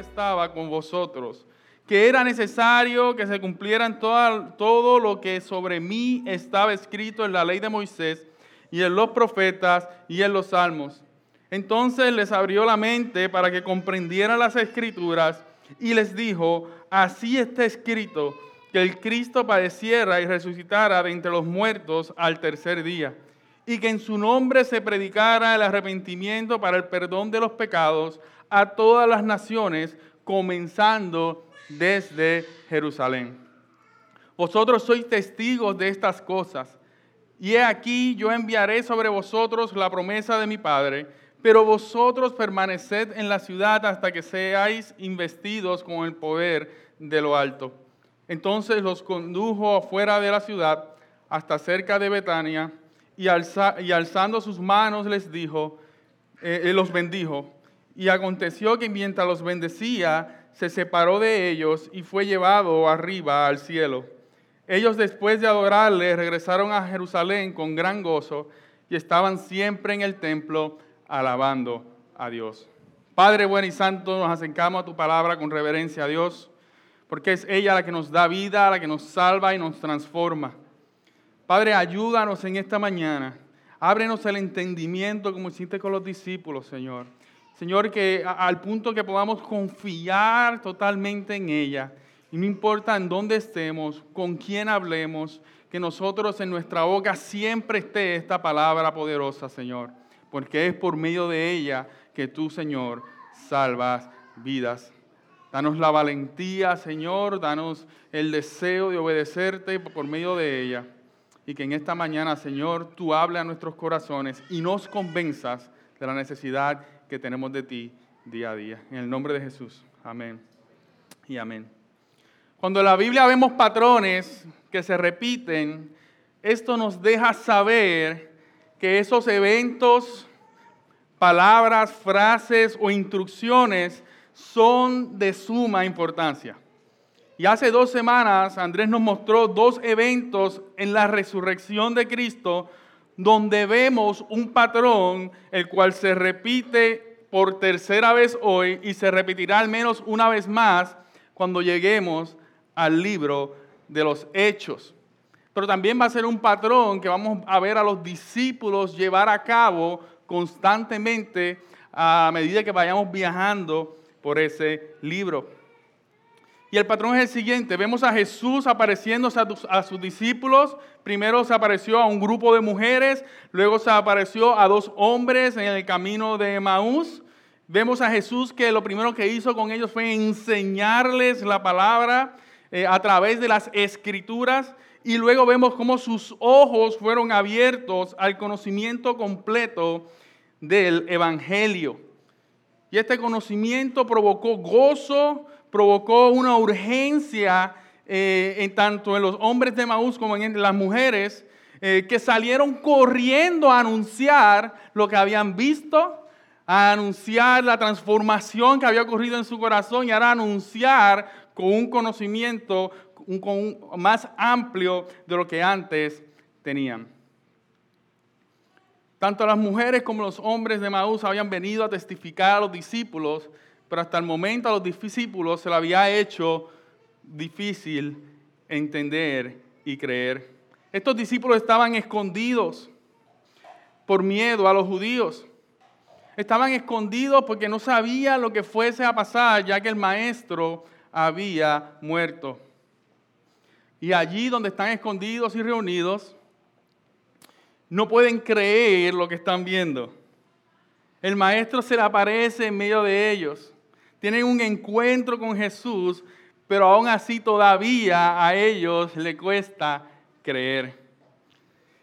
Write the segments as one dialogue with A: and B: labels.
A: estaba con vosotros, que era necesario que se cumplieran todo lo que sobre mí estaba escrito en la ley de Moisés y en los profetas y en los salmos. Entonces les abrió la mente para que comprendieran las escrituras y les dijo, así está escrito, que el Cristo padeciera y resucitara de entre los muertos al tercer día, y que en su nombre se predicara el arrepentimiento para el perdón de los pecados a todas las naciones, comenzando desde Jerusalén. Vosotros sois testigos de estas cosas. Y he aquí yo enviaré sobre vosotros la promesa de mi Padre, pero vosotros permaneced en la ciudad hasta que seáis investidos con el poder de lo alto. Entonces los condujo afuera de la ciudad hasta cerca de Betania y, alzando sus manos les dijo, eh, eh, los bendijo. Y aconteció que mientras los bendecía, se separó de ellos y fue llevado arriba al cielo. Ellos después de adorarle regresaron a Jerusalén con gran gozo y estaban siempre en el templo alabando a Dios. Padre bueno y santo, nos acercamos a tu palabra con reverencia a Dios, porque es ella la que nos da vida, la que nos salva y nos transforma. Padre, ayúdanos en esta mañana. Ábrenos el entendimiento como hiciste con los discípulos, Señor. Señor, que al punto que podamos confiar totalmente en ella. Y no importa en dónde estemos, con quién hablemos, que nosotros en nuestra boca siempre esté esta palabra poderosa, Señor porque es por medio de ella que tú, Señor, salvas vidas. Danos la valentía, Señor, danos el deseo de obedecerte por medio de ella. Y que en esta mañana, Señor, tú hables a nuestros corazones y nos convenzas de la necesidad que tenemos de ti día a día. En el nombre de Jesús. Amén. Y amén. Cuando en la Biblia vemos patrones que se repiten, esto nos deja saber que esos eventos, palabras, frases o instrucciones son de suma importancia. Y hace dos semanas Andrés nos mostró dos eventos en la resurrección de Cristo donde vemos un patrón el cual se repite por tercera vez hoy y se repetirá al menos una vez más cuando lleguemos al libro de los hechos pero también va a ser un patrón que vamos a ver a los discípulos llevar a cabo constantemente a medida que vayamos viajando por ese libro. Y el patrón es el siguiente, vemos a Jesús apareciéndose a, sus discípulos, primero se apareció a un grupo de mujeres, luego se apareció a dos hombres en el camino de Maús. Vemos a Jesús que lo primero que hizo con ellos fue enseñarles la palabra eh, a través de las escrituras y luego vemos cómo sus ojos fueron abiertos al conocimiento completo del Evangelio. Y este conocimiento provocó gozo, provocó una urgencia eh, en tanto en los hombres de Maús como en las mujeres, eh, que salieron corriendo a anunciar lo que habían visto, a anunciar la transformación que había ocurrido en su corazón y ahora anunciar con un conocimiento más amplio de lo que antes tenían. Tanto las mujeres como los hombres de Maús habían venido a testificar a los discípulos, pero hasta el momento a los discípulos se le había hecho difícil entender y creer. Estos discípulos estaban escondidos por miedo a los judíos. Estaban escondidos porque no sabían lo que fuese a pasar, ya que el maestro había muerto. Y allí donde están escondidos y reunidos, no pueden creer lo que están viendo. El maestro se le aparece en medio de ellos. Tienen un encuentro con Jesús, pero aún así todavía a ellos le cuesta creer.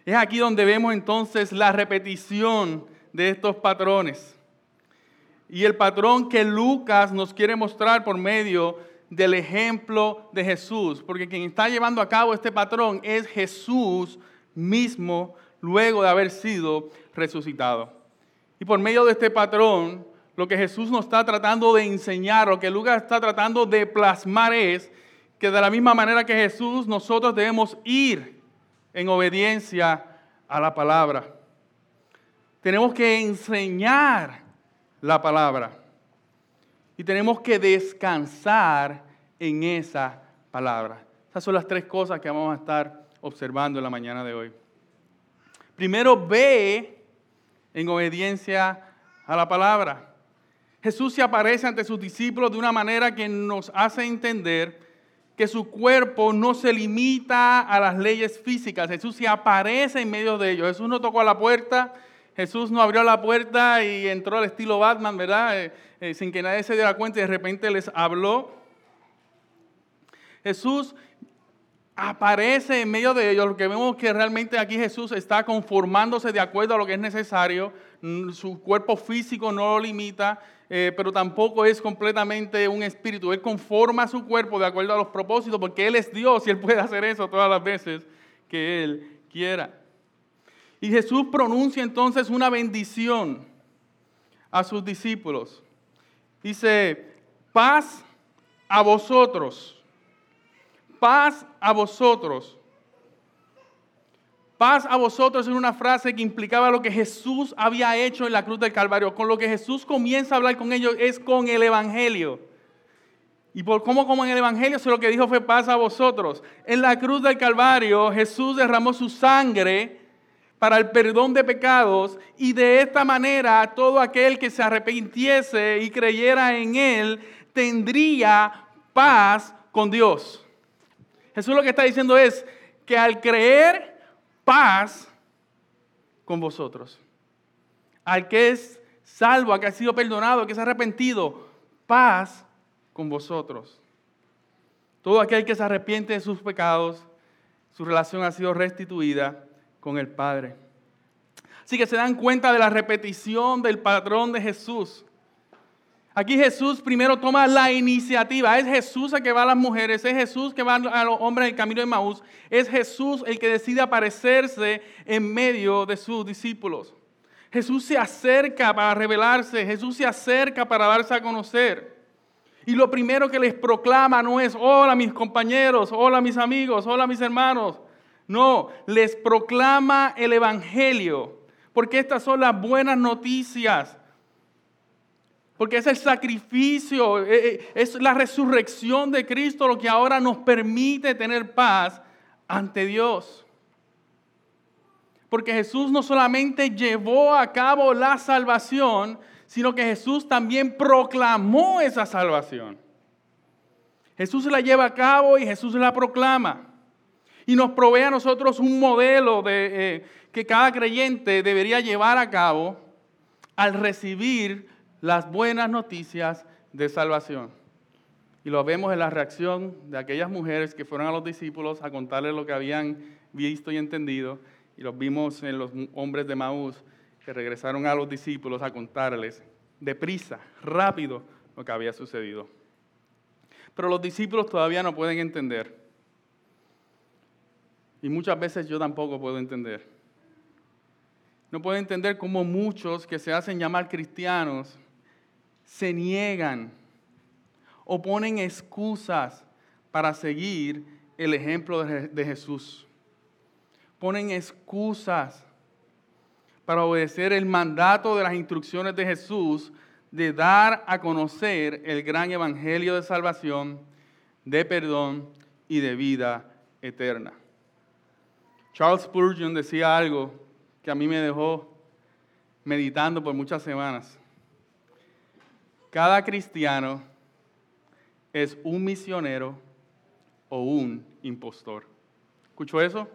A: Es aquí donde vemos entonces la repetición de estos patrones. Y el patrón que Lucas nos quiere mostrar por medio del ejemplo de Jesús, porque quien está llevando a cabo este patrón es Jesús mismo luego de haber sido resucitado. Y por medio de este patrón, lo que Jesús nos está tratando de enseñar, lo que Lucas está tratando de plasmar es que de la misma manera que Jesús, nosotros debemos ir en obediencia a la palabra. Tenemos que enseñar la palabra. Y tenemos que descansar en esa palabra. Esas son las tres cosas que vamos a estar observando en la mañana de hoy. Primero, ve en obediencia a la palabra. Jesús se aparece ante sus discípulos de una manera que nos hace entender que su cuerpo no se limita a las leyes físicas. Jesús se aparece en medio de ellos. Jesús no tocó a la puerta, Jesús no abrió la puerta y entró al estilo Batman, ¿verdad? Eh, eh, sin que nadie se diera cuenta y de repente les habló. Jesús aparece en medio de ellos, lo que vemos que realmente aquí Jesús está conformándose de acuerdo a lo que es necesario, mm, su cuerpo físico no lo limita, eh, pero tampoco es completamente un espíritu, Él conforma su cuerpo de acuerdo a los propósitos, porque Él es Dios y Él puede hacer eso todas las veces que Él quiera. Y Jesús pronuncia entonces una bendición a sus discípulos. Dice, paz a vosotros paz a vosotros. Paz a vosotros es una frase que implicaba lo que Jesús había hecho en la cruz del Calvario. Con lo que Jesús comienza a hablar con ellos es con el Evangelio. Y por cómo como en el Evangelio se lo que dijo fue paz a vosotros. En la cruz del Calvario Jesús derramó su sangre para el perdón de pecados y de esta manera todo aquel que se arrepintiese y creyera en Él tendría paz con Dios. Jesús lo que está diciendo es que al creer, paz con vosotros. Al que es salvo, al que ha sido perdonado, al que se ha arrepentido, paz con vosotros. Todo aquel que se arrepiente de sus pecados, su relación ha sido restituida con el Padre. Así que se dan cuenta de la repetición del patrón de Jesús. Aquí Jesús primero toma la iniciativa. Es Jesús el que va a las mujeres, es Jesús que va a los hombres en el camino de Maús, es Jesús el que decide aparecerse en medio de sus discípulos. Jesús se acerca para revelarse, Jesús se acerca para darse a conocer. Y lo primero que les proclama no es, hola mis compañeros, hola mis amigos, hola mis hermanos. No, les proclama el Evangelio, porque estas son las buenas noticias porque es el sacrificio, eh, eh, es la resurrección de Cristo lo que ahora nos permite tener paz ante Dios. Porque Jesús no solamente llevó a cabo la salvación, sino que Jesús también proclamó esa salvación. Jesús la lleva a cabo y Jesús la proclama. Y nos provee a nosotros un modelo de, eh, que cada creyente debería llevar a cabo al recibir las buenas noticias de salvación. Y lo vemos en la reacción de aquellas mujeres que fueron a los discípulos a contarles lo que habían visto y entendido. Y los vimos en los hombres de Maús que regresaron a los discípulos a contarles deprisa, rápido, lo que había sucedido. Pero los discípulos todavía no pueden entender. Y muchas veces yo tampoco puedo entender. No puedo entender cómo muchos que se hacen llamar cristianos se niegan o ponen excusas para seguir el ejemplo de Jesús. Ponen excusas para obedecer el mandato de las instrucciones de Jesús de dar a conocer el gran evangelio de salvación, de perdón y de vida eterna. Charles Spurgeon decía algo que a mí me dejó meditando por muchas semanas. Cada cristiano es un misionero o un impostor. ¿Escuchó eso?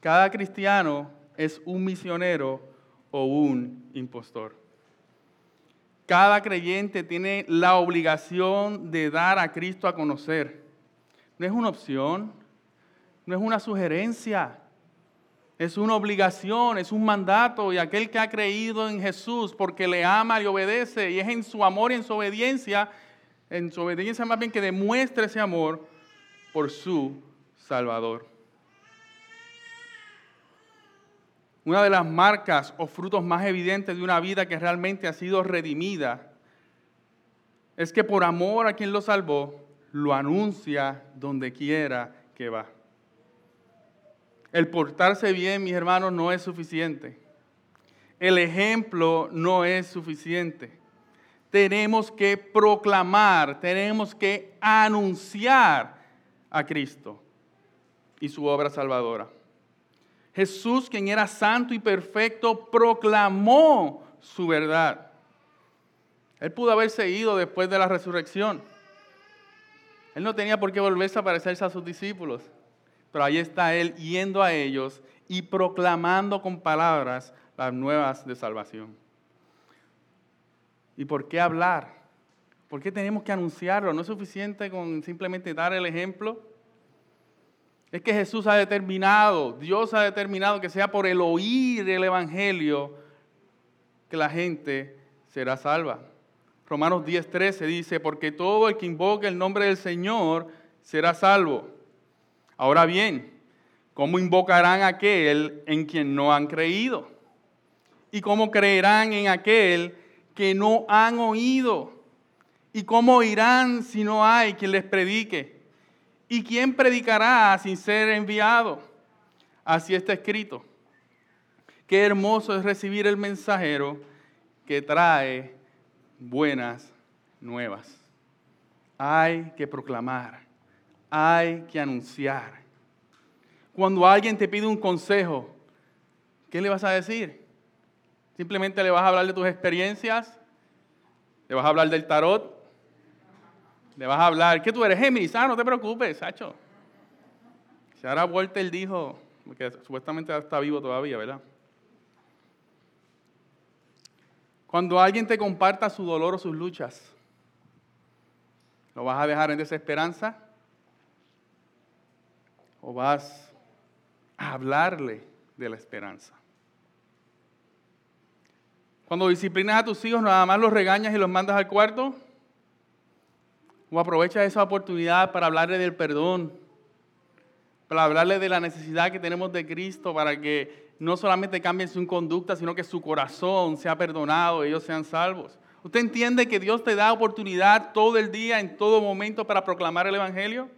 A: Cada cristiano es un misionero o un impostor. Cada creyente tiene la obligación de dar a Cristo a conocer. No es una opción, no es una sugerencia, es una obligación, es un mandato y aquel que ha creído en Jesús porque le ama y obedece y es en su amor y en su obediencia, en su obediencia más bien que demuestre ese amor por su Salvador. Una de las marcas o frutos más evidentes de una vida que realmente ha sido redimida es que por amor a quien lo salvó, lo anuncia donde quiera que va. El portarse bien, mis hermanos, no es suficiente. El ejemplo no es suficiente. tenemos que proclamar, tenemos que anunciar a Cristo y su obra salvadora. Jesús, quien era santo y perfecto, proclamó su verdad. Él pudo haberse ido después de la resurrección. Él no tenía por qué volverse a parecerse a sus discípulos. Pero ahí está Él yendo a ellos y proclamando con palabras las nuevas de salvación. ¿Y por qué hablar? ¿Por qué tenemos que anunciarlo? ¿No es suficiente con simplemente dar el ejemplo? Es que Jesús ha determinado, Dios ha determinado que sea por el oír el Evangelio que la gente será salva. Romanos 10:13 dice, porque todo el que invoque el nombre del Señor será salvo. Ahora bien, ¿cómo invocarán a aquel en quien no han creído? ¿Y cómo creerán en aquel que no han oído? ¿Y cómo oirán si no hay quien les predique? ¿Y quién predicará sin ser enviado? Así está escrito. Qué hermoso es recibir el mensajero que trae buenas nuevas. Hay que proclamar, hay que anunciar. Cuando alguien te pide un consejo, ¿qué le vas a decir? Simplemente le vas a hablar de tus experiencias, le vas a hablar del tarot, le vas a hablar, ¿qué tú eres Géminis? Ah, no te preocupes, Sacho. Sarah Walter dijo, que supuestamente está vivo todavía, ¿verdad? Cuando alguien te comparta su dolor o sus luchas, ¿lo vas a dejar en desesperanza? ¿O vas a hablarle de la esperanza? Cuando disciplinas a tus hijos, nada más los regañas y los mandas al cuarto. O aprovecha esa oportunidad para hablarle del perdón, para hablarle de la necesidad que tenemos de Cristo para que no solamente cambien su conducta, sino que su corazón sea perdonado, ellos sean salvos. ¿Usted entiende que Dios te da oportunidad todo el día, en todo momento, para proclamar el Evangelio?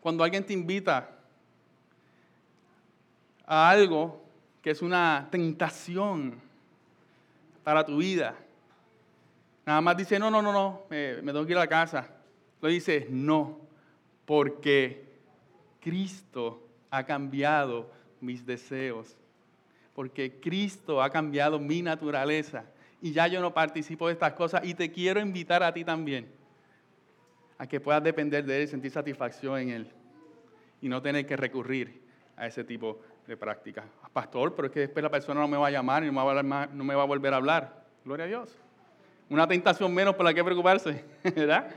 A: Cuando alguien te invita a algo que es una tentación, para tu vida. Nada más dice, no, no, no, no, me, tengo que ir a la casa. Lo dice, no, porque Cristo ha cambiado mis deseos. Porque Cristo ha cambiado mi naturaleza. Y ya yo no participo de estas cosas. Y te quiero invitar a ti también. A que puedas depender de Él y sentir satisfacción en Él. Y no tener que recurrir a ese tipo de práctica. Pastor, pero es que después la persona no me va a llamar y no me va a, no me va a volver a hablar. Gloria a Dios. Una tentación menos por la que preocuparse, ¿verdad?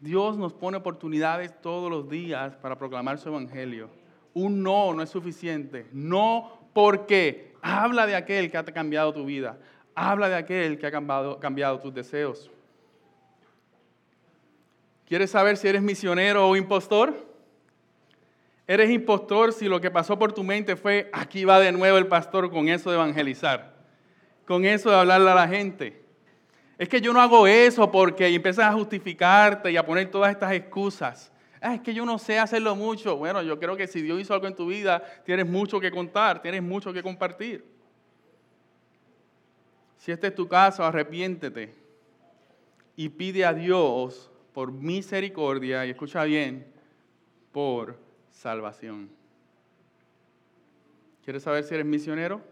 A: Dios nos pone oportunidades todos los días para proclamar su evangelio. Un no no es suficiente. No porque habla de aquel que ha cambiado tu vida. Habla de aquel que ha cambiado, cambiado tus deseos. ¿Quieres saber si eres misionero o impostor? Eres impostor si lo que pasó por tu mente fue, aquí va de nuevo el pastor con eso de evangelizar, con eso de hablarle a la gente. Es que yo no hago eso porque empiezas a justificarte y a poner todas estas excusas. Ah, es que yo no sé hacerlo mucho. Bueno, yo creo que si Dios hizo algo en tu vida, tienes mucho que contar, tienes mucho que compartir. Si este es tu caso, arrepiéntete y pide a Dios por misericordia, y escucha bien, por salvación. ¿Quieres saber si eres misionero?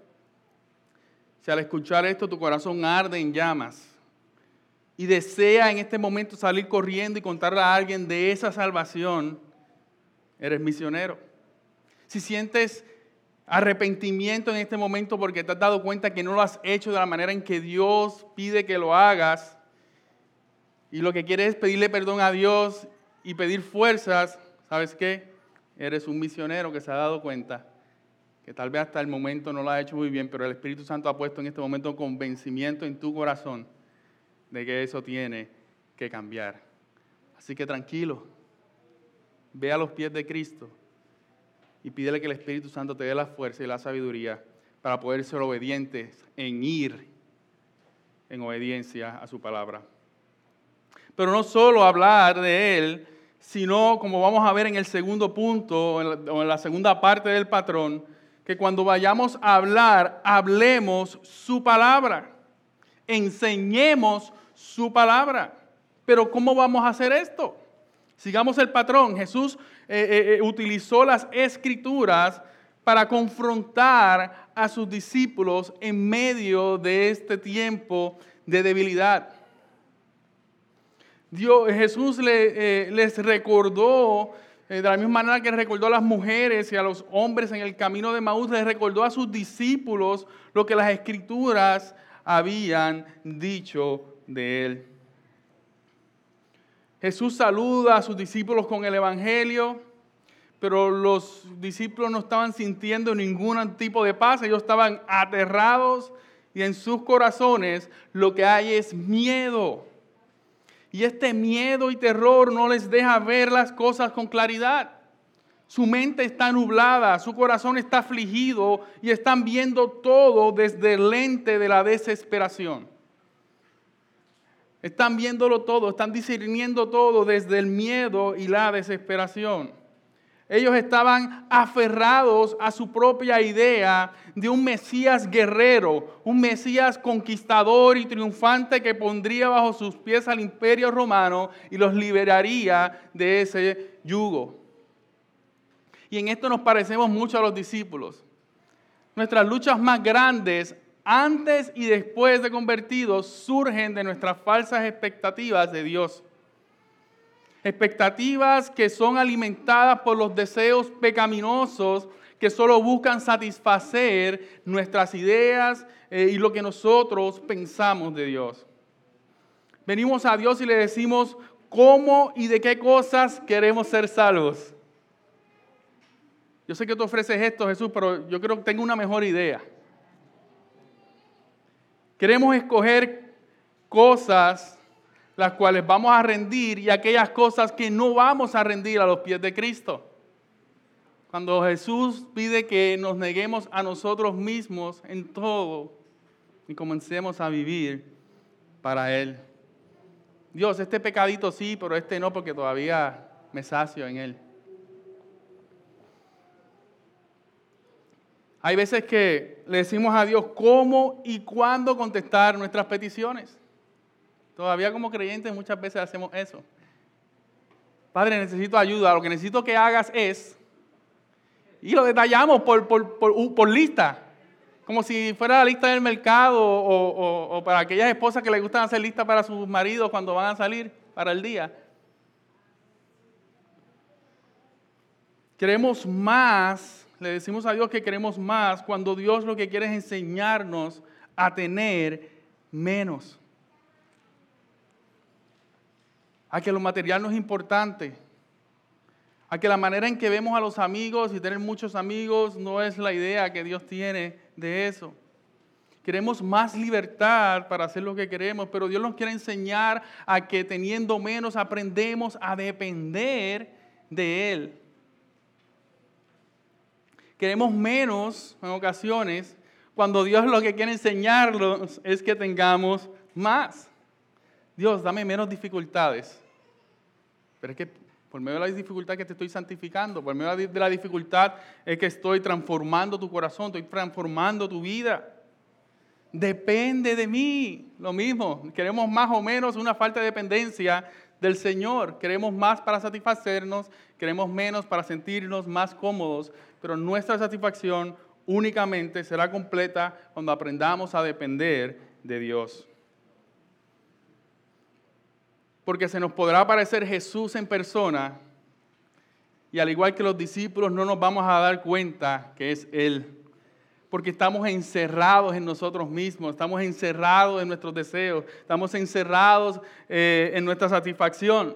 A: Si al escuchar esto tu corazón arde en llamas y desea en este momento salir corriendo y contarle a alguien de esa salvación, eres misionero. Si sientes arrepentimiento en este momento porque te has dado cuenta que no lo has hecho de la manera en que Dios pide que lo hagas, y lo que quieres es pedirle perdón a Dios y pedir fuerzas, ¿sabes qué? eres un misionero que se ha dado cuenta que tal vez hasta el momento no lo ha hecho muy bien, pero el Espíritu Santo ha puesto en este momento convencimiento en tu corazón de que eso tiene que cambiar. Así que tranquilo, ve a los pies de Cristo y pídele que el Espíritu Santo te dé la fuerza y la sabiduría para poder ser obedientes en ir en obediencia a su palabra. Pero no solo hablar de Él, sino como vamos a ver en el segundo punto o en la segunda parte del patrón, que cuando vayamos a hablar, hablemos su palabra, enseñemos su palabra. Pero ¿cómo vamos a hacer esto? Sigamos el patrón. Jesús eh, eh, eh, utilizó las escrituras para confrontar a sus discípulos en medio de este tiempo de debilidad. Jesús les recordó de la misma manera que recordó a las mujeres y a los hombres en el camino de Maús, les recordó a sus discípulos lo que las escrituras habían dicho de él. Jesús saluda a sus discípulos con el Evangelio, pero los discípulos no estaban sintiendo ningún tipo de paz, ellos estaban aterrados y en sus corazones lo que hay es miedo. Y este miedo y terror no les deja ver las cosas con claridad. Su mente está nublada, su corazón está afligido y están viendo todo desde el lente de la desesperación. Están viéndolo todo, están discerniendo todo desde el miedo y la desesperación. Ellos estaban aferrados a su propia idea de un Mesías guerrero, un Mesías conquistador y triunfante que pondría bajo sus pies al imperio romano y los liberaría de ese yugo. Y en esto nos parecemos mucho a los discípulos. Nuestras luchas más grandes antes y después de convertidos surgen de nuestras falsas expectativas de Dios. Expectativas que son alimentadas por los deseos pecaminosos que solo buscan satisfacer nuestras ideas eh, y lo que nosotros pensamos de Dios. Venimos a Dios y le decimos cómo y de qué cosas queremos ser salvos. Yo sé que tú ofreces esto, Jesús, pero yo creo que tengo una mejor idea. Queremos escoger cosas las cuales vamos a rendir y aquellas cosas que no vamos a rendir a los pies de Cristo. Cuando Jesús pide que nos neguemos a nosotros mismos en todo y comencemos a vivir para Él. Dios, este pecadito sí, pero este no porque todavía me sacio en Él. Hay veces que le decimos a Dios cómo y cuándo contestar nuestras peticiones. Todavía como creyentes muchas veces hacemos eso. Padre, necesito ayuda. Lo que necesito que hagas es... Y lo detallamos por, por, lista. Como si fuera la lista del mercado o, o para aquellas esposas que les gustan hacer lista para sus maridos cuando van a salir para el día. Queremos más le decimos a Dios que queremos más cuando Dios lo que quiere es enseñarnos a tener menos. A que lo material no es importante. A que la manera en que vemos a los amigos y tener muchos amigos no es la idea que Dios tiene de eso. Queremos más libertad para hacer lo que queremos, pero Dios nos quiere enseñar a que teniendo menos aprendemos a depender de Él. Queremos menos en ocasiones cuando Dios lo que quiere enseñarnos es que tengamos más. Dios, dame menos dificultades. Pero es que por medio de la dificultad que te estoy santificando, por medio de la dificultad es que estoy transformando tu corazón, estoy transformando tu vida. Depende de mí. Lo mismo, queremos más o menos una falta de dependencia del Señor. Queremos más para satisfacernos, queremos menos para sentirnos más cómodos, pero nuestra satisfacción únicamente será completa cuando aprendamos a depender de Dios. Porque se nos podrá aparecer Jesús en persona y al igual que los discípulos no nos vamos a dar cuenta que es Él. Porque estamos encerrados en nosotros mismos, estamos encerrados en nuestros deseos, estamos encerrados eh, en nuestra satisfacción.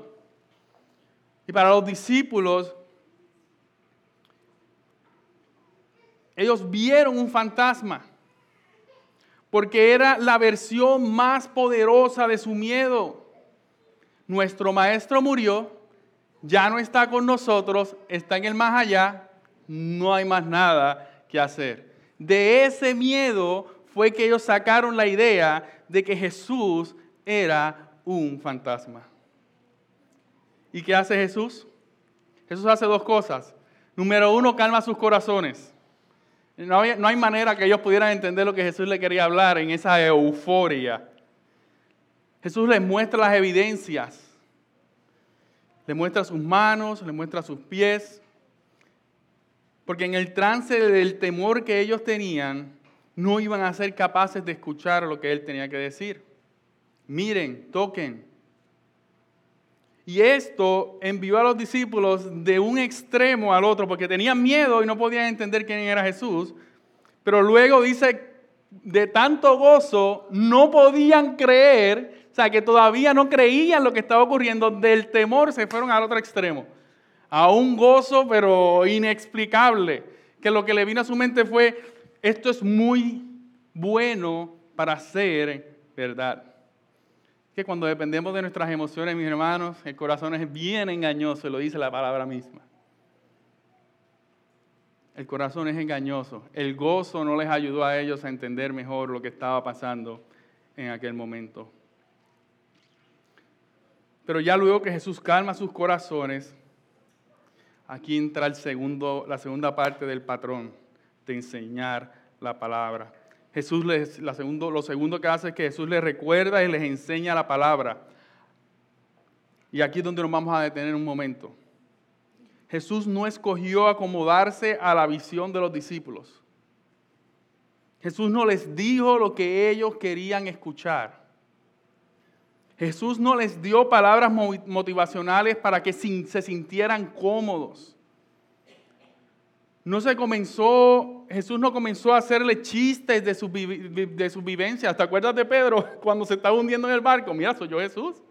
A: Y para los discípulos Ellos vieron un fantasma porque era la versión más poderosa de su miedo. Nuestro maestro murió, ya no está con nosotros, está en el más allá, no hay más nada que hacer. De ese miedo fue que ellos sacaron la idea de que Jesús era un fantasma. ¿Y qué hace Jesús? Jesús hace dos cosas. Número uno, calma sus corazones. No, hay manera que ellos pudieran entender lo que Jesús le quería hablar en esa euforia. Jesús les muestra las evidencias. Le muestra sus manos, le muestra sus pies. Porque en el trance del temor que ellos tenían, no iban a ser capaces de escuchar lo que él tenía que decir. Miren, toquen. Y esto envió a los discípulos de un extremo al otro, porque tenían miedo y no podían entender quién era Jesús. Pero luego dice, de tanto gozo, no podían creer, que todavía no creían lo que estaba ocurriendo, del temor se fueron al otro extremo. A un gozo, pero inexplicable, que lo que le vino a su mente fue, esto es muy bueno para ser verdad. Que cuando dependemos de nuestras emociones, mis hermanos, el corazón es bien engañoso, lo dice la palabra misma. El corazón es engañoso. El gozo no les ayudó a ellos a entender mejor lo que estaba pasando en aquel momento. Pero ya luego que Jesús calma sus corazones, aquí entra el segundo, la segunda parte del patrón de enseñar la palabra. Jesús les, la segundo, lo segundo que hace es que Jesús les recuerda y les enseña la palabra. Y aquí es donde nos vamos a detener un momento. Jesús no escogió acomodarse a la visión de los discípulos. Jesús no les dijo lo que ellos querían escuchar. Jesús no les dio palabras motivacionales para que se sintieran cómodos no se comenzó, Jesús no comenzó a hacerle chistes de sus de su vivencias. ¿Te acuerdas de Pedro cuando se estaba hundiendo en el barco? Mira, soy yo Jesús,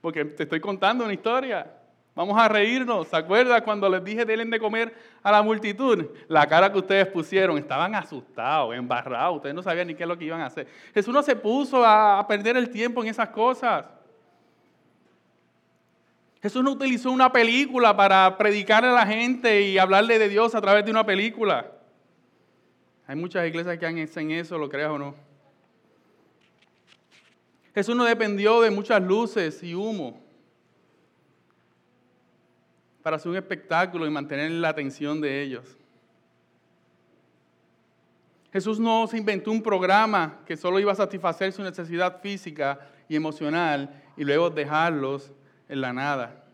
A: porque te estoy contando una historia. Vamos a reírnos. ¿Se acuerdas cuando les dije denle de comer a la multitud? La cara que ustedes pusieron, estaban asustados, embarrados, ustedes no sabían ni qué es lo que iban a hacer. Jesús no se puso a perder el tiempo en esas cosas. Jesús no utilizó una película para predicarle a la gente y hablarle de Dios a través de una película. Hay muchas iglesias que hacen eso, lo creas o no. Jesús no dependió de muchas luces y humo para hacer un espectáculo y mantener la atención de ellos. Jesús no se inventó un programa que solo iba a satisfacer su necesidad física y emocional y luego dejarlos en la nada.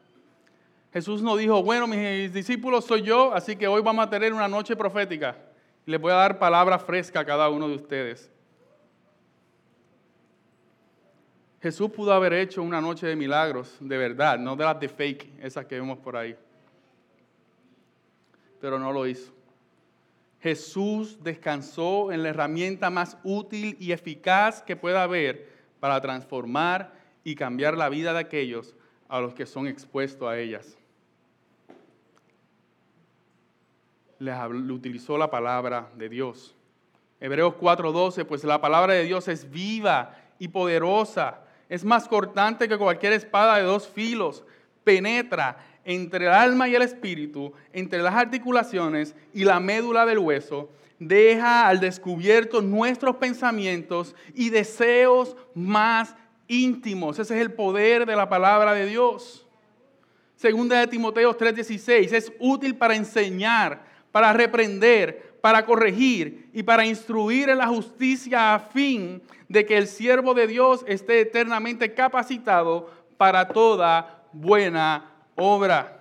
A: Jesús no dijo, bueno, mis discípulos soy yo, así que hoy vamos a tener una noche profética. Les voy a dar palabra fresca a cada uno de ustedes. Jesús pudo haber hecho una noche de milagros, de verdad, no de las de fake, esas que vemos por ahí. Pero no lo hizo. Jesús descansó en la herramienta más útil y eficaz que pueda haber para transformar y cambiar la vida de aquellos a los que son expuestos a ellas. Le utilizó la palabra de Dios. Hebreos 4:12, pues la palabra de Dios es viva y poderosa, es más cortante que cualquier espada de dos filos, penetra entre el alma y el espíritu, entre las articulaciones y la médula del hueso, deja al descubierto nuestros pensamientos y deseos más íntimos. Ese es el poder de la palabra de Dios. Segunda de Timoteo 3:16 es útil para enseñar, para reprender, para corregir y para instruir en la justicia a fin de que el siervo de Dios esté eternamente capacitado para toda buena obra.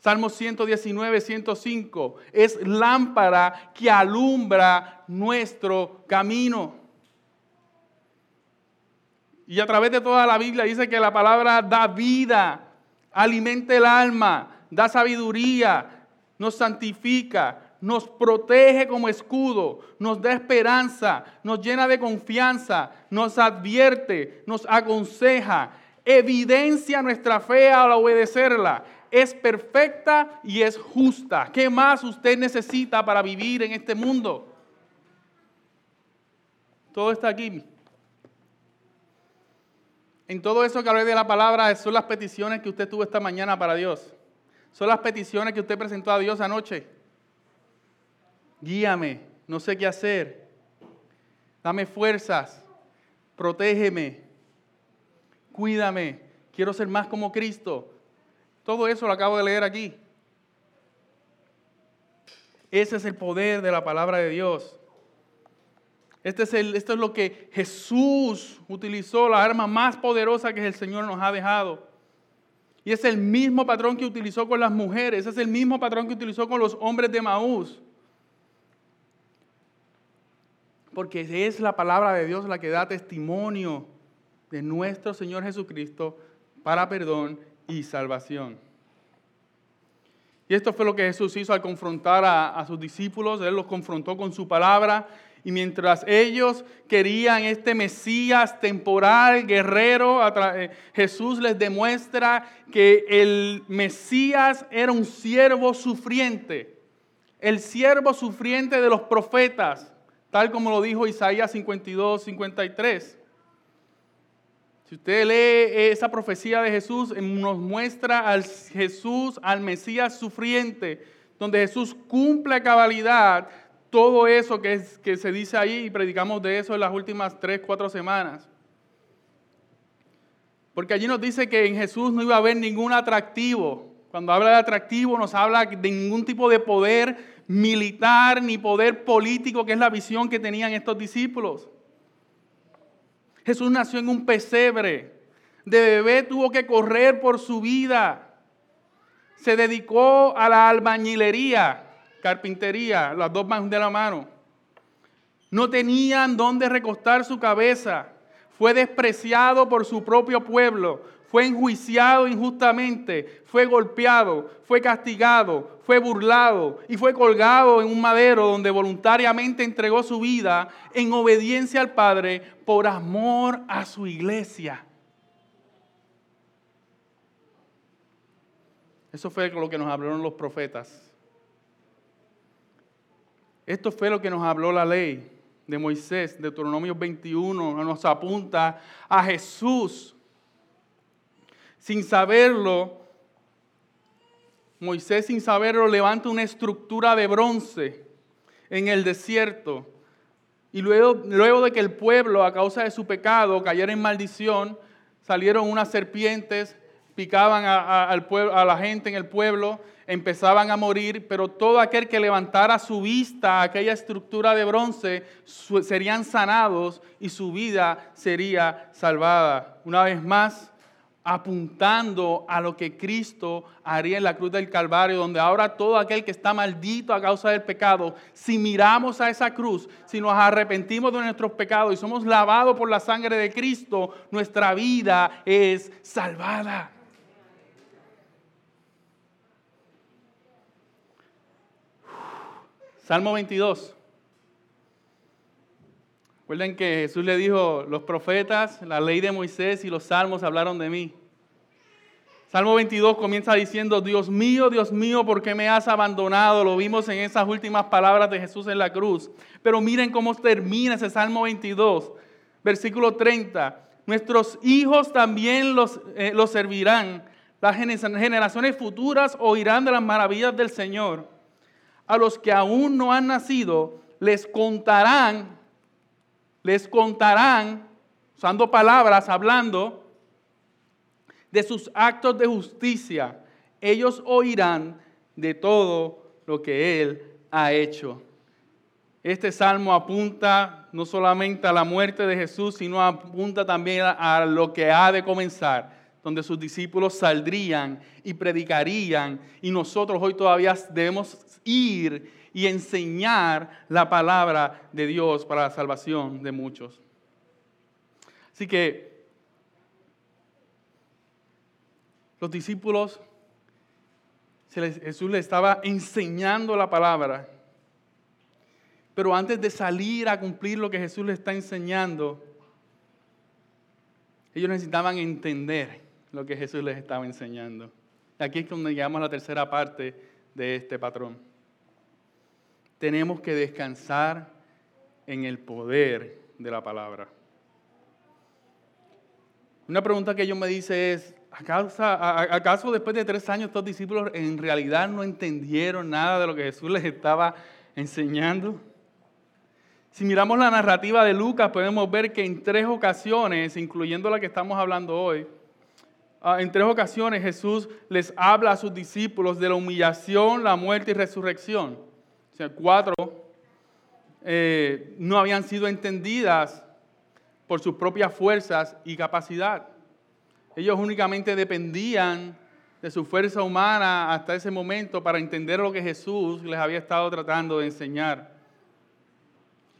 A: Salmo 119, 105 es lámpara que alumbra nuestro camino. Y a través de toda la Biblia dice que la palabra da vida, alimenta el alma, da sabiduría, nos santifica, nos protege como escudo, nos da esperanza, nos llena de confianza, nos advierte, nos aconseja, evidencia nuestra fe al obedecerla. Es perfecta y es justa. ¿Qué más usted necesita para vivir en este mundo? Todo está aquí. En todo eso que hablé de la palabra son las peticiones que usted tuvo esta mañana para Dios. Son las peticiones que usted presentó a Dios anoche. Guíame, no sé qué hacer. Dame fuerzas. Protégeme. Cuídame. Quiero ser más como Cristo. Todo eso lo acabo de leer aquí. Ese es el poder de la palabra de Dios. Este es el, esto es lo que Jesús utilizó, la arma más poderosa que el Señor nos ha dejado. Y es el mismo patrón que utilizó con las mujeres, es el mismo patrón que utilizó con los hombres de Maús. Porque es la palabra de Dios la que da testimonio de nuestro Señor Jesucristo para perdón y salvación. Y esto fue lo que Jesús hizo al confrontar a, a sus discípulos. Él los confrontó con su palabra y mientras ellos querían este Mesías temporal, guerrero, eh, Jesús les demuestra que el Mesías era un siervo sufriente, el siervo sufriente de los profetas, tal como lo dijo Isaías 52, 53. Si usted lee esa profecía de Jesús, nos muestra al Jesús, al Mesías sufriente, donde Jesús cumple a cabalidad todo eso que, es, que se dice ahí y predicamos de eso en las últimas tres, cuatro semanas. Porque allí nos dice que en Jesús no iba a haber ningún atractivo. Cuando habla de atractivo nos habla de ningún tipo de poder militar ni poder político, que es la visión que tenían estos discípulos. Jesús nació en un pesebre. De bebé tuvo que correr por su vida. Se dedicó a la albañilería carpintería, las dos manos de la mano. No tenían dónde recostar su cabeza. Fue despreciado por su propio pueblo. Fue enjuiciado injustamente. Fue golpeado. Fue castigado. Fue burlado. Y fue colgado en un madero donde voluntariamente entregó su vida en obediencia al Padre por amor a su iglesia. Eso fue lo que nos hablaron los profetas. Esto fue lo que nos habló la ley de Moisés, de Deuteronomio 21, nos apunta a Jesús. Sin saberlo, Moisés sin saberlo levanta una estructura de bronce en el desierto. Y luego, luego de que el pueblo, a causa de su pecado, cayera en maldición, salieron unas serpientes, picaban a la gente en el pueblo empezaban a morir, pero todo aquel que levantara su vista a aquella estructura de bronce serían sanados y su vida sería salvada. Una vez más, apuntando a lo que Cristo haría en la cruz del Calvario, donde ahora todo aquel que está maldito a causa del pecado, si miramos a esa cruz, si nos arrepentimos de nuestros pecados y somos lavados por la sangre de Cristo, nuestra vida es salvada. Salmo 22. Recuerden que Jesús le dijo, los profetas, la ley de Moisés y los salmos hablaron de mí. Salmo 22 comienza diciendo, Dios mío, Dios mío, ¿por qué me has abandonado? Lo vimos en esas últimas palabras de Jesús en la cruz. Pero miren cómo termina ese Salmo 22, versículo 30. Nuestros hijos también los, eh, los servirán. Las generaciones futuras oirán de las maravillas del Señor a los que aún no han nacido, les contarán, les contarán, usando palabras, hablando de sus actos de justicia. Ellos oirán de todo lo que Él ha hecho. Este salmo apunta no solamente a la muerte de Jesús, sino apunta también a, lo que ha de comenzar donde sus discípulos saldrían y predicarían y nosotros hoy todavía debemos ir y enseñar la palabra de Dios para la salvación de muchos. Así que los discípulos, Jesús les estaba enseñando la palabra, pero antes de salir a cumplir lo que Jesús les está enseñando, ellos necesitaban entender lo que Jesús les estaba enseñando. Aquí es donde llegamos a la tercera parte de este patrón. Tenemos que descansar en el poder de la palabra. Una pregunta que yo me dice es, ¿acaso después de tres años estos discípulos en realidad no entendieron nada de lo que Jesús les estaba enseñando? Si miramos la narrativa de Lucas, podemos ver que en tres ocasiones, incluyendo la que estamos hablando hoy, Ah, en tres ocasiones Jesús les habla a sus discípulos de la humillación, la muerte y resurrección. Sea, cuatro, eh, no habían sido entendidas por sus propias fuerzas y capacidad. Ellos únicamente dependían de su fuerza humana hasta ese momento para entender lo que Jesús les había estado tratando de enseñar.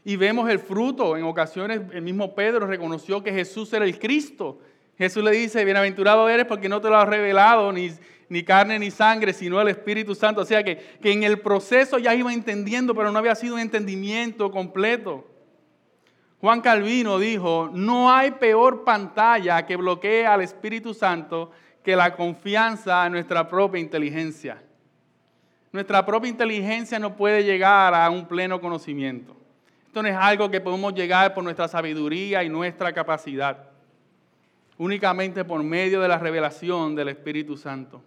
A: Y vemos el fruto. En ocasiones el mismo Pedro reconoció que Jesús era el Cristo. Jesús le dice, bienaventurado eres porque no te lo ha revelado ni, ni carne ni sangre, sino el Espíritu Santo. O sea que, que en el proceso ya iba entendiendo, pero no había sido un entendimiento completo. Juan Calvino dijo, no hay peor pantalla que bloquee al Espíritu Santo que la confianza en nuestra propia inteligencia. Nuestra propia inteligencia no puede llegar a un pleno conocimiento. Esto no es algo que podemos llegar por nuestra sabiduría y nuestra capacidad, únicamente por medio de la revelación del Espíritu Santo.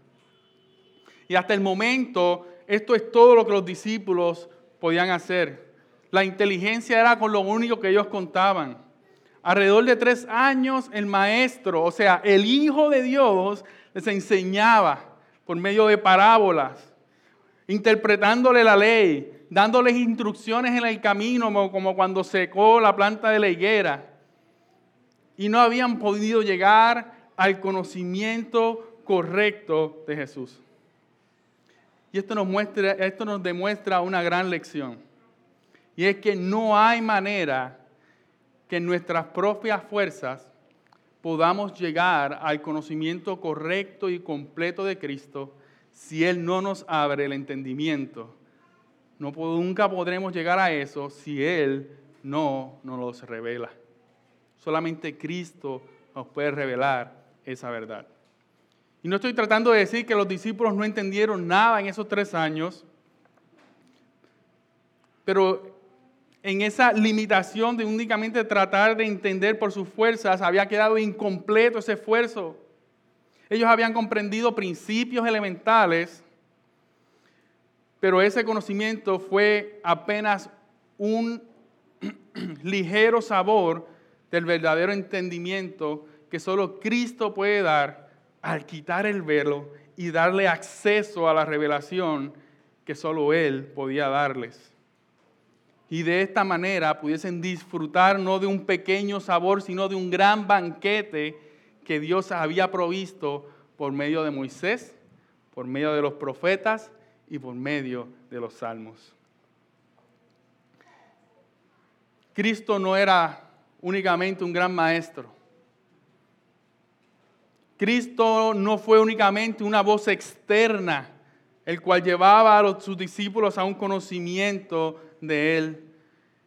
A: Y hasta el momento, esto es todo lo que los discípulos podían hacer. La inteligencia era con lo único que ellos contaban. Alrededor de tres años el maestro, o sea, el Hijo de Dios, les enseñaba por medio de parábolas, interpretándole la ley, dándoles instrucciones en el camino, como cuando secó la planta de la higuera. Y no habían podido llegar al conocimiento correcto de Jesús. Y esto nos, muestra, esto nos demuestra una gran lección. Y es que no hay manera que en nuestras propias fuerzas podamos llegar al conocimiento correcto y completo de Cristo si Él no nos abre el entendimiento. No, nunca podremos llegar a eso si Él no nos los revela. Solamente Cristo nos puede revelar esa verdad. Y no estoy tratando de decir que los discípulos no entendieron nada en esos tres años, pero en esa limitación de únicamente tratar de entender por sus fuerzas, había quedado incompleto ese esfuerzo. Ellos habían comprendido principios elementales, pero ese conocimiento fue apenas un ligero sabor del verdadero entendimiento que solo Cristo puede dar al quitar el velo y darle acceso a la revelación que solo Él podía darles y de esta manera pudiesen disfrutar no de un pequeño sabor, sino de un gran banquete que Dios había provisto por medio de Moisés, por medio de los profetas y por medio de los salmos. Cristo no era únicamente un gran maestro. Cristo no fue únicamente una voz externa, el cual llevaba a sus discípulos a un conocimiento de Él,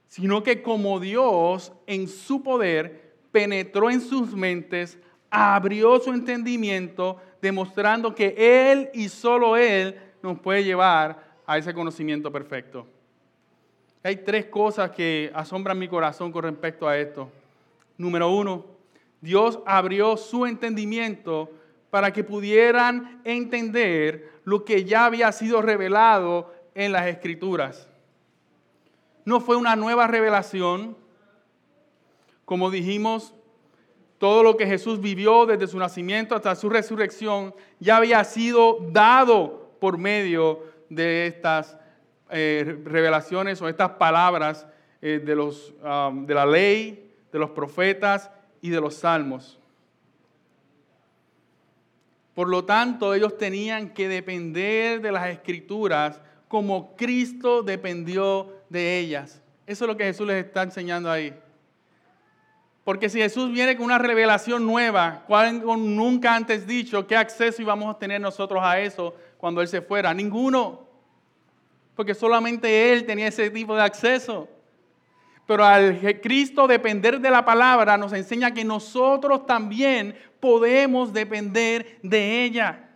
A: sino que como Dios en su poder penetró en sus mentes, abrió su entendimiento, demostrando que Él y solo Él nos puede llevar a ese conocimiento perfecto. Hay tres cosas que asombran mi corazón con respecto a esto. Número uno, Dios abrió su entendimiento para que pudieran entender lo que ya había sido revelado en las escrituras no fue una nueva revelación. Como dijimos, todo lo que Jesús vivió desde su nacimiento hasta su resurrección ya había sido dado por medio de estas eh, revelaciones o estas palabras eh, de, los, um, de la ley, de los profetas y de los salmos. Por lo tanto, ellos tenían que depender de las escrituras como Cristo dependió de ellas. Eso es lo que Jesús les está enseñando ahí. Porque si Jesús viene con una revelación nueva, cual nunca antes dicho, ¿qué acceso íbamos a tener nosotros a eso cuando Él se fuera? Ninguno. Porque solamente Él tenía ese tipo de acceso. Pero al Cristo depender de la palabra nos enseña que nosotros también podemos depender de ella.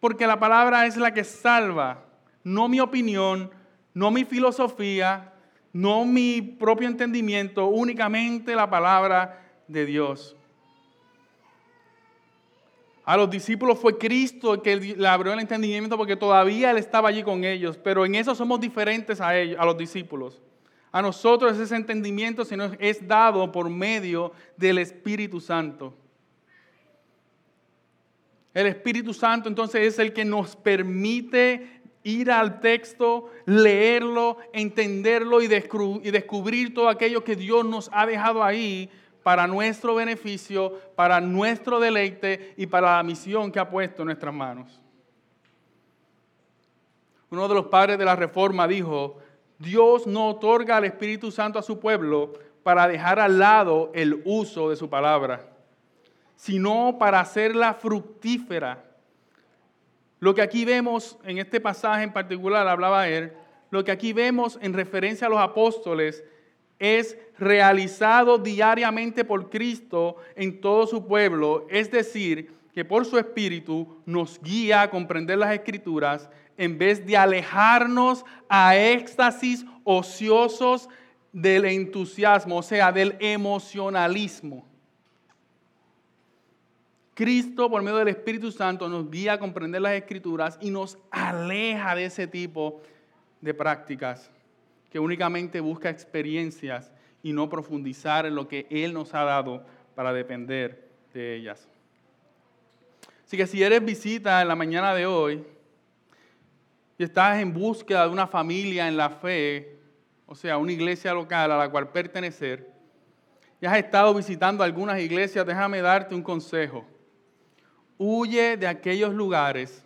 A: Porque la palabra es la que salva, no mi opinión, no mi filosofía, no mi propio entendimiento, únicamente la palabra de Dios. A los discípulos fue Cristo el que le abrió el entendimiento porque todavía Él estaba allí con ellos, pero en eso somos diferentes a ellos, a los discípulos. A nosotros ese entendimiento es dado por medio del Espíritu Santo. El Espíritu Santo entonces es el que nos permite ir al texto, leerlo, entenderlo y, descubrir todo aquello que Dios nos ha dejado ahí para nuestro beneficio, para nuestro deleite y para la misión que ha puesto en nuestras manos. Uno de los padres de la Reforma dijo, Dios no otorga al Espíritu Santo a su pueblo para dejar al lado el uso de su palabra, sino para hacerla fructífera lo que aquí vemos en este pasaje en particular, hablaba él, lo que aquí vemos en referencia a los apóstoles es realizado diariamente por Cristo en todo su pueblo, es decir, que por su espíritu nos guía a comprender las escrituras en vez de alejarnos a éxtasis ociosos del entusiasmo, o sea, del emocionalismo. Cristo, por medio del Espíritu Santo, nos guía a comprender las Escrituras y nos aleja de ese tipo de prácticas que únicamente busca experiencias y no profundizar en lo que Él nos ha dado para depender de ellas. Así que si eres visita en la mañana de hoy y estás en búsqueda de una familia en la fe, o sea, una iglesia local a la cual pertenecer, y has estado visitando algunas iglesias, déjame darte un consejo Huye de aquellos lugares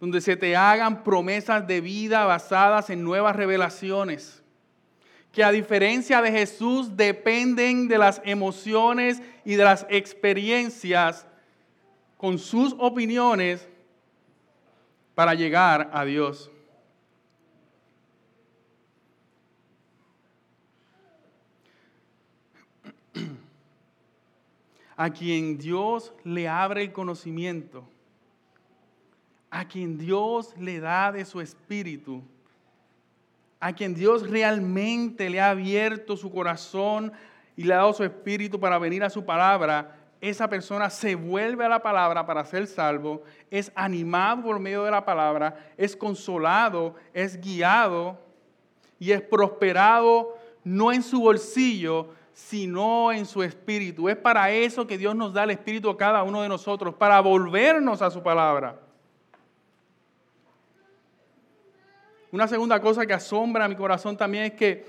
A: donde se te hagan promesas de vida basadas en nuevas revelaciones, que a diferencia de Jesús dependen de las emociones y de las experiencias con sus opiniones para llegar a Dios. a quien Dios le abre el conocimiento, a quien Dios le da de su espíritu, a quien Dios realmente le ha abierto su corazón y le ha dado su espíritu para venir a su palabra, esa persona se vuelve a la palabra para ser salvo, es animado por medio de la palabra, es consolado, es guiado y es prosperado no en su bolsillo, sino en su espíritu. Es para eso que Dios nos da el espíritu a cada uno de nosotros, para volvernos a su palabra. Una segunda cosa que asombra a mi corazón también es que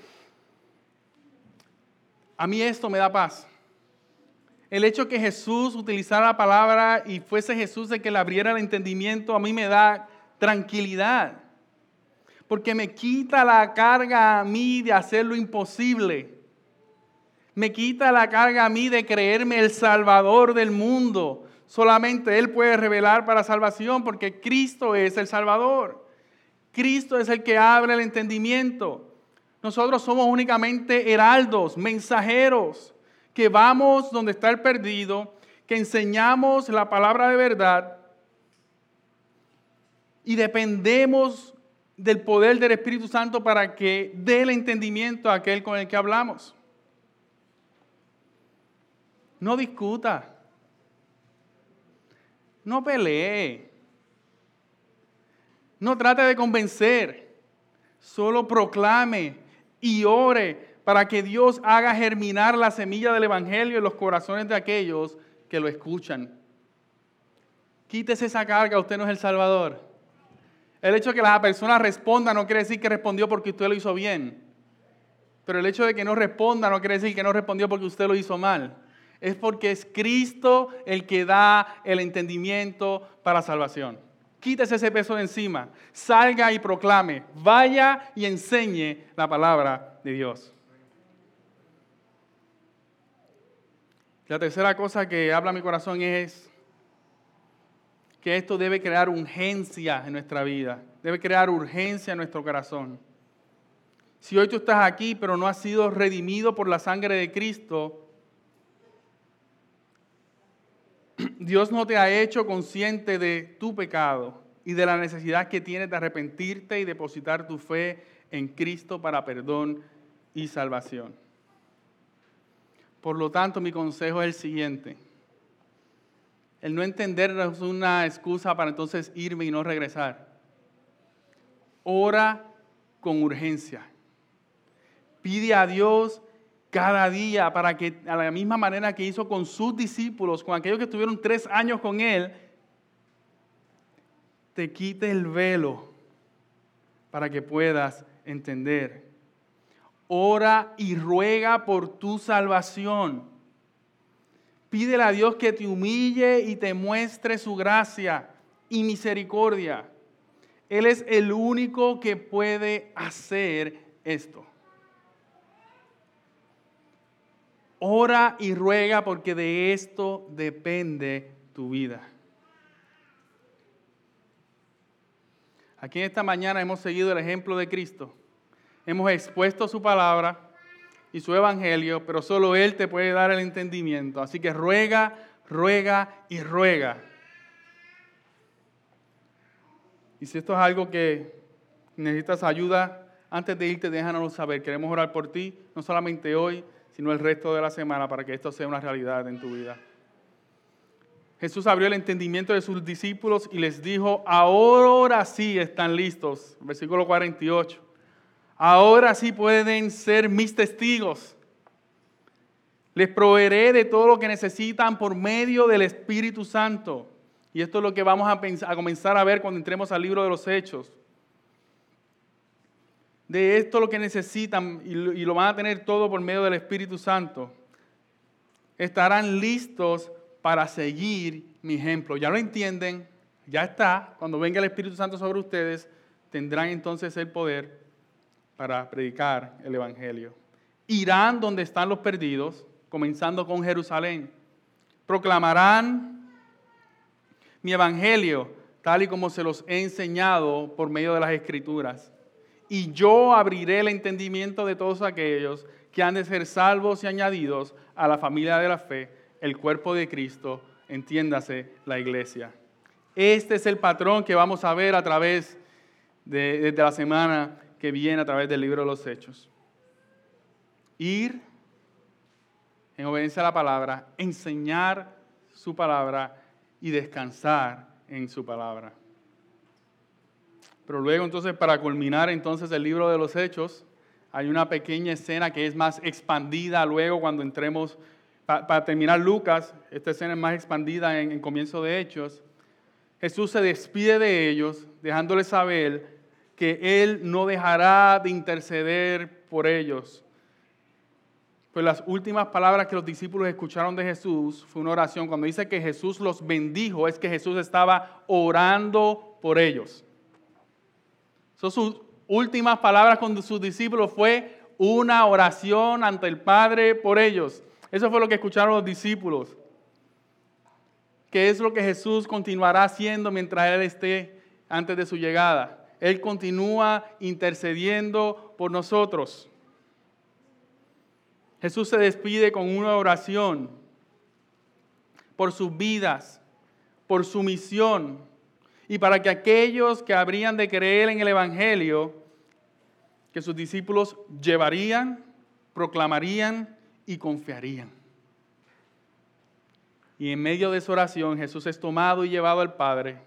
A: a mí esto me da paz. El hecho que Jesús utilizara la palabra y fuese Jesús el que le abriera el entendimiento, a mí me da tranquilidad. Porque me quita la carga a mí de hacer lo imposible. Me quita la carga a mí de creerme el Salvador del mundo. Solamente Él puede revelar para salvación porque Cristo es el Salvador. Cristo es el que abre el entendimiento. Nosotros somos únicamente heraldos, mensajeros, que vamos donde está el perdido, que enseñamos la palabra de verdad y dependemos del poder del Espíritu Santo para que dé el entendimiento a aquel con el que hablamos. No discuta. No pelee. No trate de convencer. Solo proclame y ore para que Dios haga germinar la semilla del Evangelio en los corazones de aquellos que lo escuchan. Quítese esa carga, usted no es el Salvador. El hecho de que la persona responda no quiere decir que respondió porque usted lo hizo bien. Pero el hecho de que no responda no quiere decir que no respondió porque usted lo hizo mal es porque es Cristo el que da el entendimiento para salvación. Quítese ese peso de encima, salga y proclame, vaya y enseñe la palabra de Dios. La tercera cosa que habla mi corazón es que esto debe crear urgencia en nuestra vida, debe crear urgencia en nuestro corazón. Si hoy tú estás aquí pero no has sido redimido por la sangre de Cristo, Dios no te ha hecho consciente de tu pecado y de la necesidad que tienes de arrepentirte y depositar tu fe en Cristo para perdón y salvación. Por lo tanto, mi consejo es el siguiente. El no entender es una excusa para entonces irme y no regresar. Ora con urgencia. Pide a Dios cada día para que a la misma manera que hizo con sus discípulos, con aquellos que estuvieron tres años con Él, te quite el velo para que puedas entender. Ora y ruega por tu salvación. Pídele a Dios que te humille y te muestre su gracia y misericordia. Él es el único que puede hacer esto. Ora y ruega porque de esto depende tu vida. Aquí en esta mañana hemos seguido el ejemplo de Cristo. Hemos expuesto su palabra y su evangelio, pero solo Él te puede dar el entendimiento. Así que ruega, ruega y ruega. Y si esto es algo que necesitas ayuda, antes de irte, déjanoslo saber. Queremos orar por ti, no solamente hoy, sino el resto de la semana, para que esto sea una realidad en tu vida. Jesús abrió el entendimiento de sus discípulos y les dijo, ahora sí están listos. Versículo 48. Ahora sí pueden ser mis testigos. Les proveeré de todo lo que necesitan por medio del Espíritu Santo. Y esto es lo que vamos a, comenzar a ver cuando entremos al libro de los Hechos. De esto lo que necesitan y lo, van a tener todo por medio del Espíritu Santo. Estarán listos para seguir mi ejemplo. Ya lo entienden, ya está. Cuando venga el Espíritu Santo sobre ustedes, tendrán entonces el poder para predicar el Evangelio. Irán donde están los perdidos, comenzando con Jerusalén. Proclamarán mi evangelio, tal y como se los he enseñado por medio de las escrituras. Y yo abriré el entendimiento de todos aquellos que han de ser salvos y añadidos a la familia de la fe, el cuerpo de Cristo, entiéndase la iglesia. Este es el patrón que vamos a ver a través de, de la semana que viene, a través del libro de los Hechos. Ir en obediencia a la palabra, enseñar su palabra y descansar en su palabra. Pero luego entonces para culminar entonces el libro de los hechos, hay una pequeña escena que es más expandida luego cuando entremos, para terminar Lucas, esta escena es más expandida en comienzo de hechos. Jesús se despide de ellos dejándoles saber que Él no dejará de interceder por ellos pues las últimas palabras que los discípulos escucharon de Jesús fue una oración. Cuando dice que Jesús los bendijo, es que Jesús estaba orando por ellos. Son sus últimas palabras con sus discípulos fue una oración ante el Padre por ellos. Eso fue lo que escucharon los discípulos. ¿Qué es lo que Jesús continuará haciendo mientras Él esté antes de su llegada? Él continúa intercediendo por nosotros. Jesús se despide con una oración por sus vidas, por su misión y para que aquellos que habrían de creer en el Evangelio, que sus discípulos llevarían, proclamarían y confiarían. Y en medio de esa oración Jesús es tomado y llevado al Padre.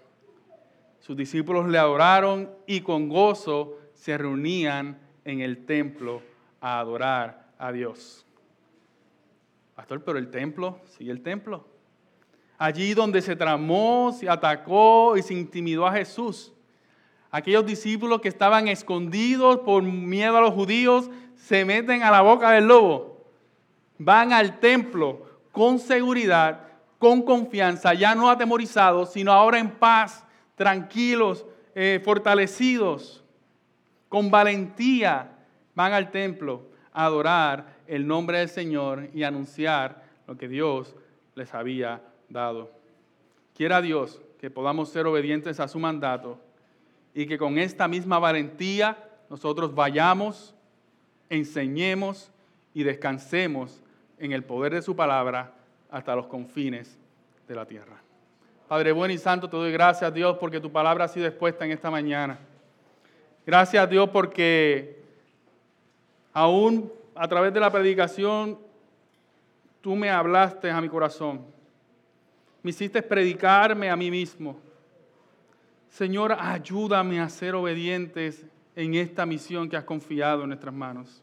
A: Sus discípulos le adoraron y con gozo se reunían en el templo a adorar a Dios. Pastor, pero el templo, sí, el templo. Allí donde se tramó, se atacó y se intimidó a Jesús. Aquellos discípulos que estaban escondidos por miedo a los judíos se meten a la boca del lobo. Van al templo con seguridad, con confianza, ya no atemorizados, sino ahora en paz, tranquilos, eh, fortalecidos, con valentía. Van al templo a adorar el nombre del Señor y anunciar lo que Dios les había Quiera Dios que podamos ser obedientes a su mandato y que con esta misma valentía nosotros vayamos, enseñemos y descansemos en el poder de su palabra hasta los confines de la tierra. Padre bueno y santo, te doy gracias Dios porque tu palabra ha sido expuesta en esta mañana. Gracias Dios porque aún a través de la predicación, tú me hablaste a mi corazón. Me hiciste predicarme a mí mismo. Señor, ayúdame a ser obedientes en esta misión que has confiado en nuestras manos.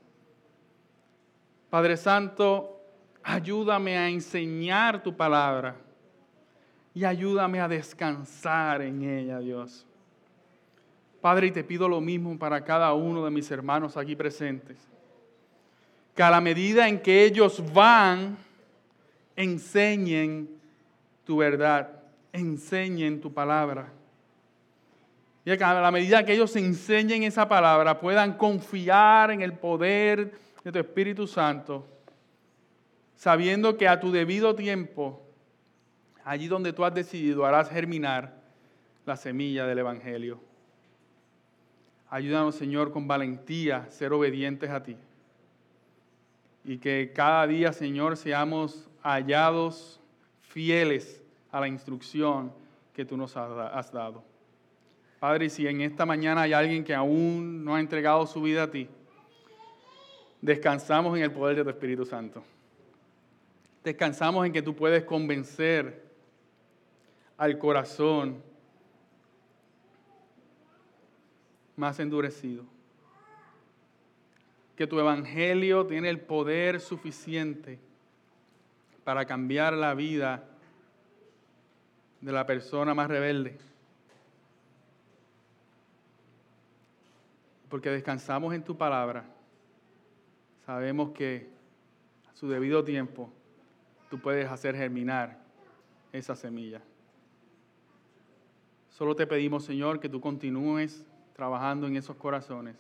A: Padre Santo, ayúdame a enseñar tu palabra y ayúdame a descansar en ella, Dios. Padre, y te pido lo mismo para cada uno de mis hermanos aquí presentes. Que a la medida en que ellos van, enseñen tu verdad, enseñen tu palabra. Y a la medida que ellos enseñen esa palabra, puedan confiar en el poder de tu Espíritu Santo, sabiendo que a tu debido tiempo, allí donde tú has decidido, harás germinar la semilla del Evangelio. Ayúdanos, Señor, con valentía, ser obedientes a ti. Y que cada día, Señor, seamos hallados fieles a la instrucción que tú nos has dado. Padre, si en esta mañana hay alguien que aún no ha entregado su vida a ti, descansamos en el poder de tu Espíritu Santo. Descansamos en que tú puedes convencer al corazón más endurecido. Que tu evangelio tiene el poder suficiente para cambiar la vida de la persona más rebelde. Porque descansamos en tu palabra. Sabemos que a su debido tiempo tú puedes hacer germinar esa semilla. Solo te pedimos, Señor, que tú continúes trabajando en esos corazones.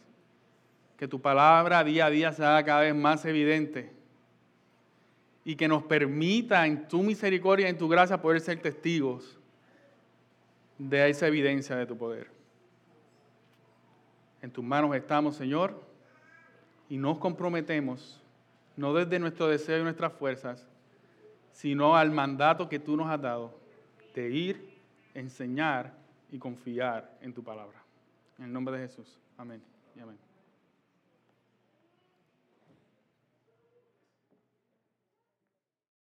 A: Que tu palabra día a día se haga cada vez más evidente y que nos permita en tu misericordia en tu gracia poder ser testigos de esa evidencia de tu poder. En tus manos estamos, Señor, y nos comprometemos, no desde nuestro deseo y nuestras fuerzas, sino al mandato que tú nos has dado de ir, enseñar y confiar en tu palabra. En el nombre de Jesús. Amén y amén.